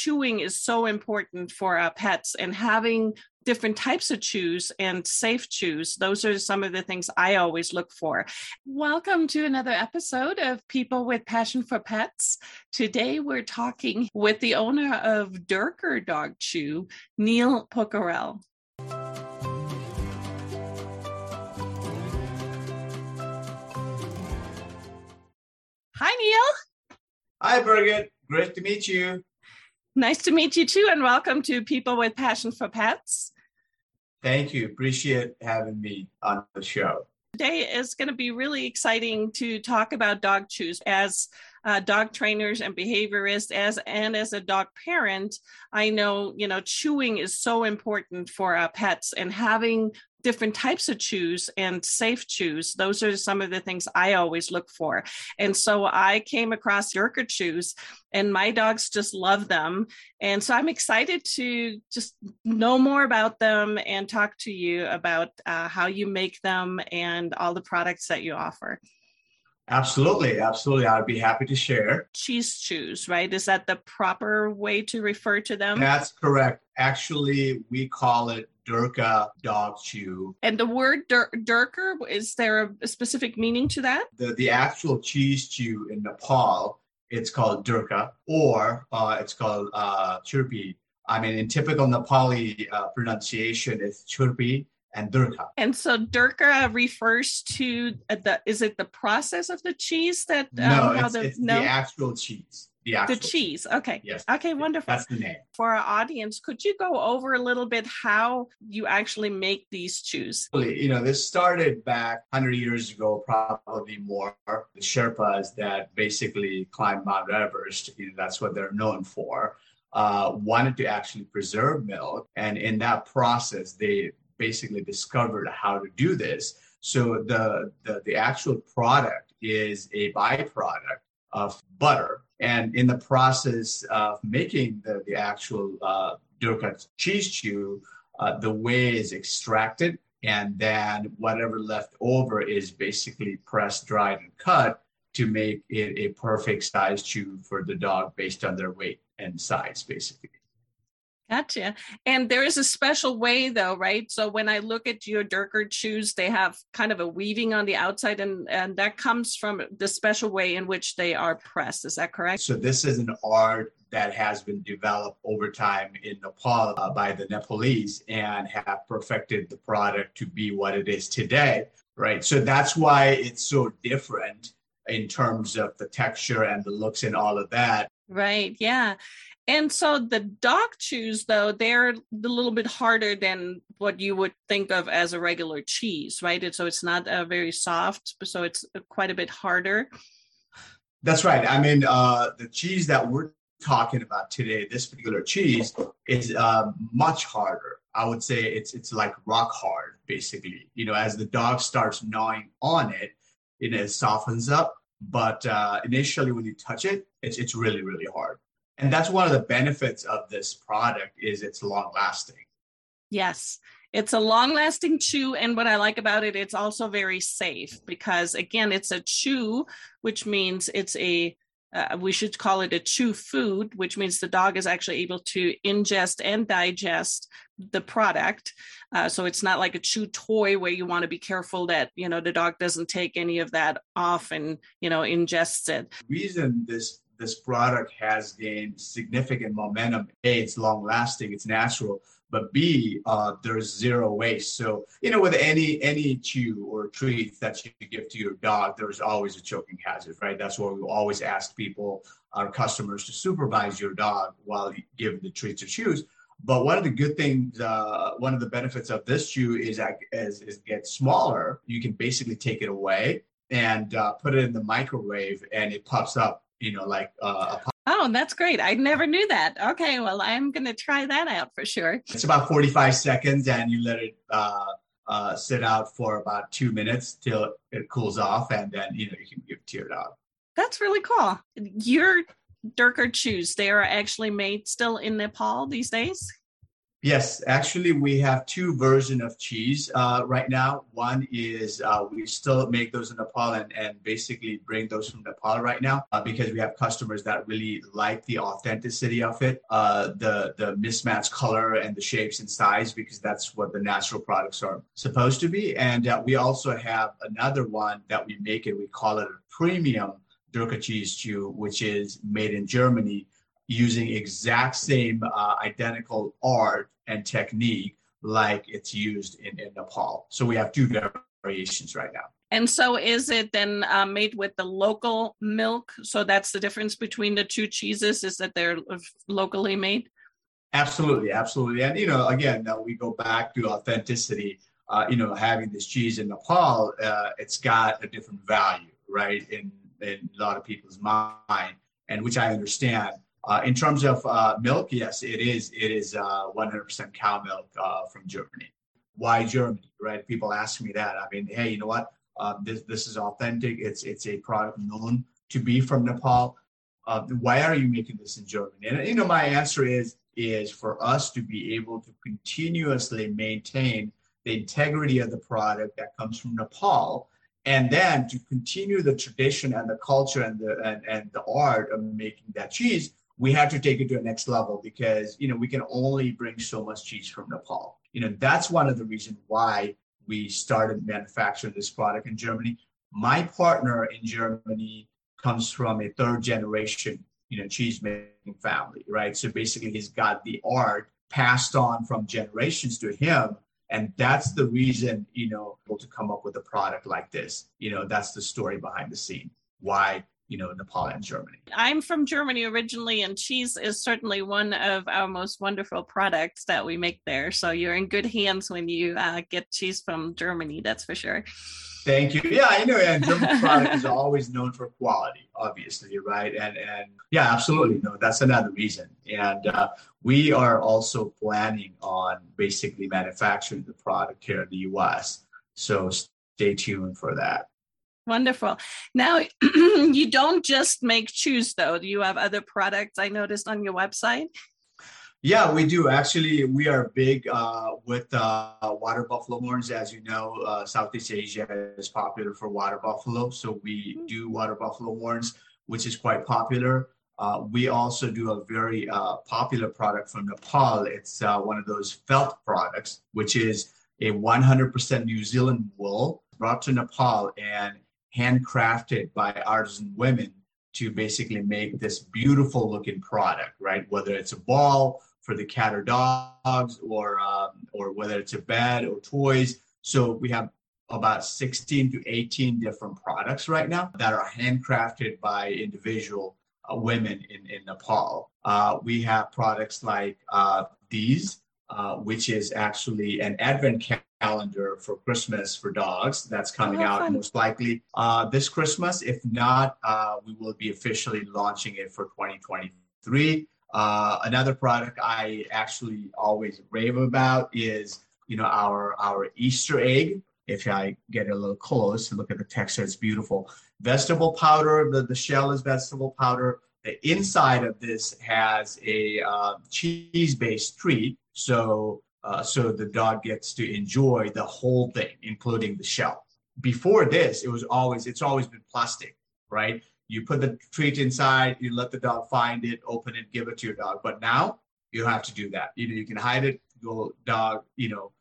chewing is so important for uh, pets and having different types of chews and safe chews. Those are some of the things I always look for. Welcome to another episode of People with Passion for Pets. Today we're talking with the owner of Durka Dog Chew, Neil Pokharel. Hi, Neil. Hi, Birgit. Great to meet you. Nice to meet you too, and welcome to People with Passion for Pets. Thank you. Appreciate having me on the show. Today is going to be really exciting to talk about dog chews as uh, dog trainers and behaviorists as and as a dog parent i know you know chewing is so important for uh, pets and having different types of chews and safe chews. Those are some of the things I always look for. And so I came across Durka chews and my dogs just love them. And so I'm excited to just know more about them and talk to you about uh, how you make them and all the products that you offer. Absolutely, absolutely. I'd be happy to share. Cheese chews, right? Is that the proper way to refer to them? That's correct. Actually, we call it Durka dog chew. And the word dur- Durka, is there a specific meaning to that? The, the actual cheese chew in Nepal, it's called Durka, or uh, it's called uh, Churpi. I mean, in typical Nepali uh, pronunciation, it's Churpi and Durka. And so Durka refers to uh, the is it the process of the cheese that um, no, it's, the, it's no? the actual cheese. The, the cheese. Okay. Yes. Okay, wonderful. That's the name. For our audience, could you go over a little bit how you actually make these chews? You know, this started back 100 years ago, probably more. The Sherpas that basically climbed Mount Everest, you know, that's what they're known for. Uh, wanted to actually preserve milk. And in that process, they basically discovered how to do this. So the, the, the actual product is a byproduct of butter. And in the process of making the, the actual uh, cheese chew, uh, the whey is extracted and then whatever left over is basically pressed, dried, and cut to make it a perfect size chew for the dog based on their weight and size, basically. Gotcha. And there is a special way though, right? So when I look at your Durka shoes, they have kind of a weaving on the outside and, and that comes from the special way in which they are pressed. Is that correct? So this is an art that has been developed over time in Nepal uh, by the Nepalese and have perfected the product to be what it is today, right? So that's why it's so different in terms of the texture and the looks and all of that. Right. Yeah. And so the dog chews, though, they're a little bit harder than what you would think of as a regular cheese, right? And so it's not uh, very soft, so it's uh, quite a bit harder. That's right. I mean, uh, the cheese that we're talking about today, this particular cheese, is uh, much harder. I would say it's it's like rock hard, basically. You know, as the dog starts gnawing on it, it softens up. But uh, initially, when you touch it, it's it's really really hard and that's one of the benefits of this product is it's long lasting yes it's a long lasting chew and what i like about it it's also very safe because again it's a chew which means it's a uh, we should call it a chew food, which means the dog is actually able to ingest and digest the product. Uh, so it's not like a chew toy where you want to be careful that you know the dog doesn't take any of that off and you know ingests it. reason this this product has gained significant momentum. A, it's long lasting, it's natural, but B, uh, there's zero waste. So you know, with any any chew or treat that you give to your dog, there's always a choking hazard, right? That's why we always ask people, our customers, to supervise your dog while you give the treats or chews. But one of the good things, uh, one of the benefits of this chew is that as, as it gets smaller, you can basically take it away and uh, put it in the microwave, and it pops up you know, like uh, Oh, that's great. I never knew that. Okay, well, I'm going to try that out for sure. It's about 45 seconds, and you let it uh, uh, sit out for about two minutes till it cools off, and then you know you can give it to your dog. That's really cool. Your Durka shoes, they are actually made still in Nepal these days. Yes, actually, we have two versions of cheese uh, right now. One is uh, we still make those in Nepal and, and basically bring those from Nepal right now uh, because we have customers that really like the authenticity of it, uh, the the mismatched color and the shapes and size because that's what the natural products are supposed to be. And uh, we also have another one that we make it. We call it a premium Durka cheese chew, which is made in Germany using exact same uh, identical art and technique like it's used in, in Nepal. So we have two variations right now. And so is it then uh, made with the local milk? So that's the difference between the two cheeses is that they're locally made? Absolutely, absolutely. And, you know, again, uh, we go back to authenticity. Uh, you know, having this cheese in Nepal, uh, it's got a different value, right, in, in a lot of people's mind, and which I understand. Uh, in terms of uh, milk, yes, it is. It is uh, 100% cow milk uh, from Germany. Why Germany? Right? People ask me that. I mean, hey, you know what? Uh, this this is authentic. It's it's a product known to be from Nepal. Uh, why are you making this in Germany? And you know, my answer is is for us to be able to continuously maintain the integrity of the product that comes from Nepal and then to continue the tradition and the culture and the and, and the art of making that cheese we had to take it to a next level because you know we can only bring so much cheese from Nepal. You know that's one of the reasons why we started manufacturing this product in Germany. My partner in Germany comes from a third generation, you know, cheese making family, right? So basically, he's got the art passed on from generations to him, and that's the reason, you know, to come up with a product like this. You know, that's the story behind the scene. Why you know, Nepal and Germany. I'm from Germany originally, and cheese is certainly one of our most wonderful products that we make there. So you're in good hands when you uh, get cheese from Germany, that's for sure. Thank you. Yeah, I know. And German product is always known for quality, obviously, right? And and yeah, absolutely. No, that's another reason. And uh, we are also planning on basically manufacturing the product here in the U.S. So stay tuned for that. Wonderful. Now, you don't just make shoes, though. Do you have other products I noticed on your website? Yeah, we do. Actually, we are big uh, with uh, water buffalo horns. As you know, uh, Southeast Asia is popular for water buffalo. So we mm-hmm. do water buffalo horns, which is quite popular. Uh, we also do a very uh, popular product from Nepal. It's uh, one of those felt products, which is a 100% New Zealand wool brought to Nepal and handcrafted by artisan women to basically make this beautiful looking product, right? Whether it's a ball for the cat or dogs, or um, or whether it's a bed or toys. So we have about 16 to 18 different products right now that are handcrafted by individual uh, women in, in Nepal. Uh, we have products like uh, these, uh, which is actually an advent calendar for Christmas for dogs. That's coming oh, out fun. most likely uh, this Christmas. If not, uh, we will be officially launching it for 2023. Uh, another product I actually always rave about is, you know, our our Easter egg. If I get a little close and look at the texture, it's beautiful. Vegetable powder. The, the shell is vegetable powder. The inside of this has a uh, cheese-based treat. So uh, so the dog gets to enjoy the whole thing, including the shell. Before this, it was always it's always been plastic, right? You put the treat inside, you let the dog find it, open it, give it to your dog. But now you have to do that. You know, you can hide it, go dog, you know,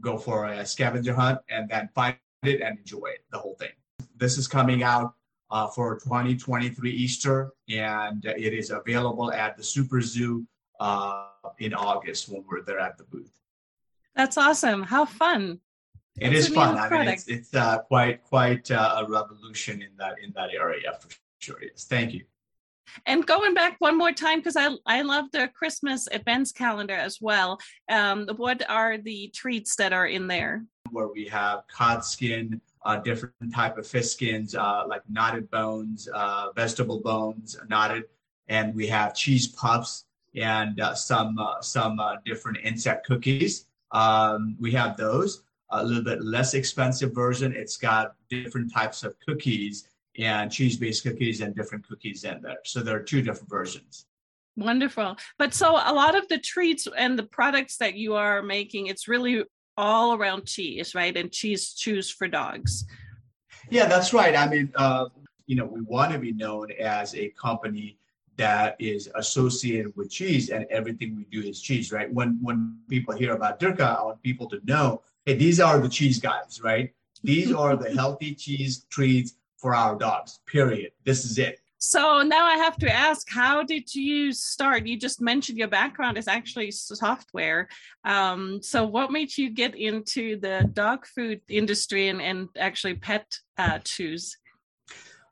go for a scavenger hunt and then find it and enjoy it, the whole thing. This is coming out uh, for 2023 Easter, and it is available at the Super Zoo uh, in August when we're there at the booth. That's awesome. How fun. It is fun. I mean, it's, it's uh, quite quite uh, a revolution in that in that area for sure. Yes. Thank you. And going back one more time because I I love the Christmas events calendar as well. Um, what are the treats that are in there? Where we have cod skin, uh, different type of fish skins, uh, like knotted bones, uh, vegetable bones, knotted, and we have cheese puffs and uh, some uh, some uh, different insect cookies. Um, we have those. A little bit less expensive version. It's got different types of cookies and cheese-based cookies and different cookies in there. So there are two different versions. Wonderful. But so a lot of the treats and the products that you are making, it's really all around cheese, right? And cheese chews for dogs. Yeah, that's right. I mean, uh, you know, we want to be known as a company that is associated with cheese and everything we do is cheese, right? When when people hear about Durka, I want people to know, hey, these are the cheese guys, right? These are the healthy cheese treats for our dogs. Period. This is it. So now I have to ask, how did you start? You just mentioned your background is actually software. Um, so what made you get into the dog food industry and, and actually pet uh, chews?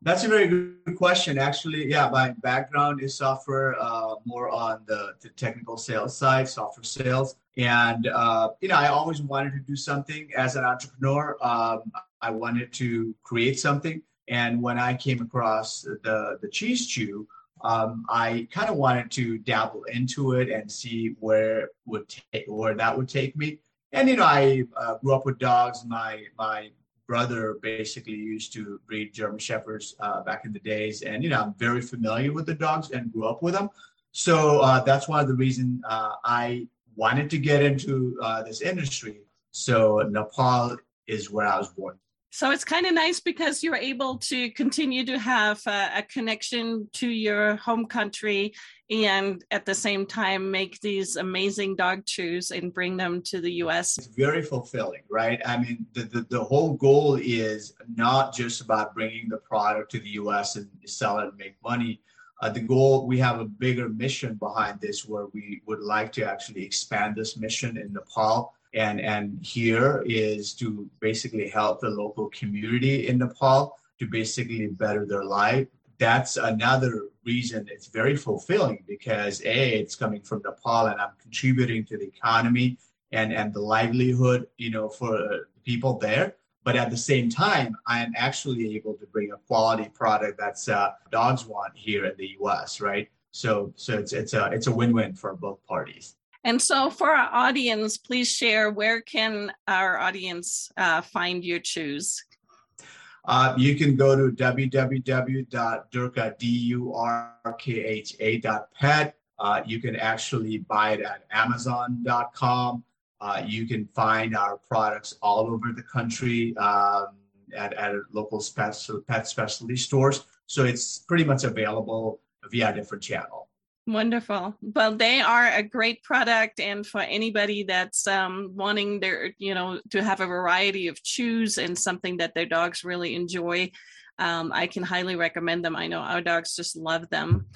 That's a very good question. Actually, yeah, my background is software, uh, more on the, the technical sales side, software sales. And, uh, you know, I always wanted to do something as an entrepreneur. Um, I wanted to create something. And when I came across the, the cheese chew, um, I kind of wanted to dabble into it and see where would take, where that would take me. And you know, I uh, grew up with dogs. My my brother basically used to breed German Shepherds uh, back in the days, and you know I'm very familiar with the dogs and grew up with them. So uh, that's one of the reasons uh, I wanted to get into uh, this industry. So Nepal is where I was born. So it's kind of nice because you're able to continue to have a, a, connection to your home country and at the same time make these amazing dog chews and bring them to the US. It's very fulfilling, right? I mean, the, the, the whole goal is not just about bringing the product to the US and sell it and make money. Uh, the goal, we have a bigger mission behind this where we would like to actually expand this mission in Nepal and and here is to basically help the local community in Nepal to basically better their life. That's another reason it's very fulfilling because a it's coming from Nepal and I'm contributing to the economy and and the livelihood you know for people there. But at the same time, I am actually able to bring a quality product that's uh, dogs want here in the U.S. Right? So so it's it's a it's a win-win for both parties. And so, for our audience, please share where can our audience uh, find your chews. Uh, you can go to www.durka.pet. Uh, you can actually buy it at Amazon.com. Uh, you can find our products all over the country um, at, at local special, pet specialty stores. So it's pretty much available via different channel. Wonderful. Well, they are a great product, and for anybody that's um, wanting their, you know, to have a variety of chews and something that their dogs really enjoy, um, I can highly recommend them. I know our dogs just love them.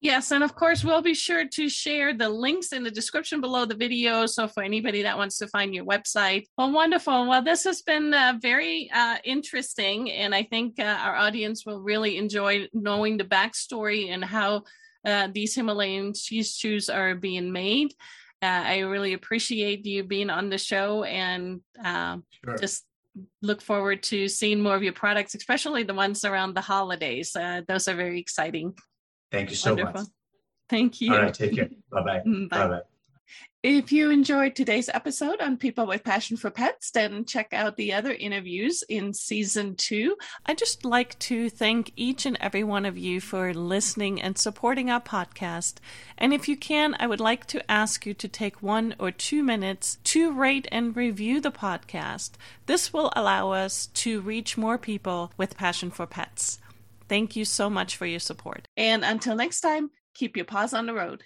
Yes, and of course, we'll be sure to share the links in the description below the video. So, for anybody that wants to find your website, well, wonderful. Well, this has been uh, very uh, interesting, and I think uh, our audience will really enjoy knowing the backstory and how uh, these Himalayan cheese chews are being made. Uh, I really appreciate you being on the show and uh, sure. just look forward to seeing more of your products, especially the ones around the holidays. Uh, those are very exciting. Thank you so Wonderful. much. Thank you. All right, take care. Bye-bye. Bye bye. If you enjoyed today's episode on People with Passion for Pets, then check out the other interviews in season two. I'd just like to thank each and every one of you for listening and supporting our podcast. And if you can, I would like to ask you to take one or two minutes to rate and review the podcast. This will allow us to reach more people with passion for pets. Thank you so much for your support. And until next time, keep your paws on the road.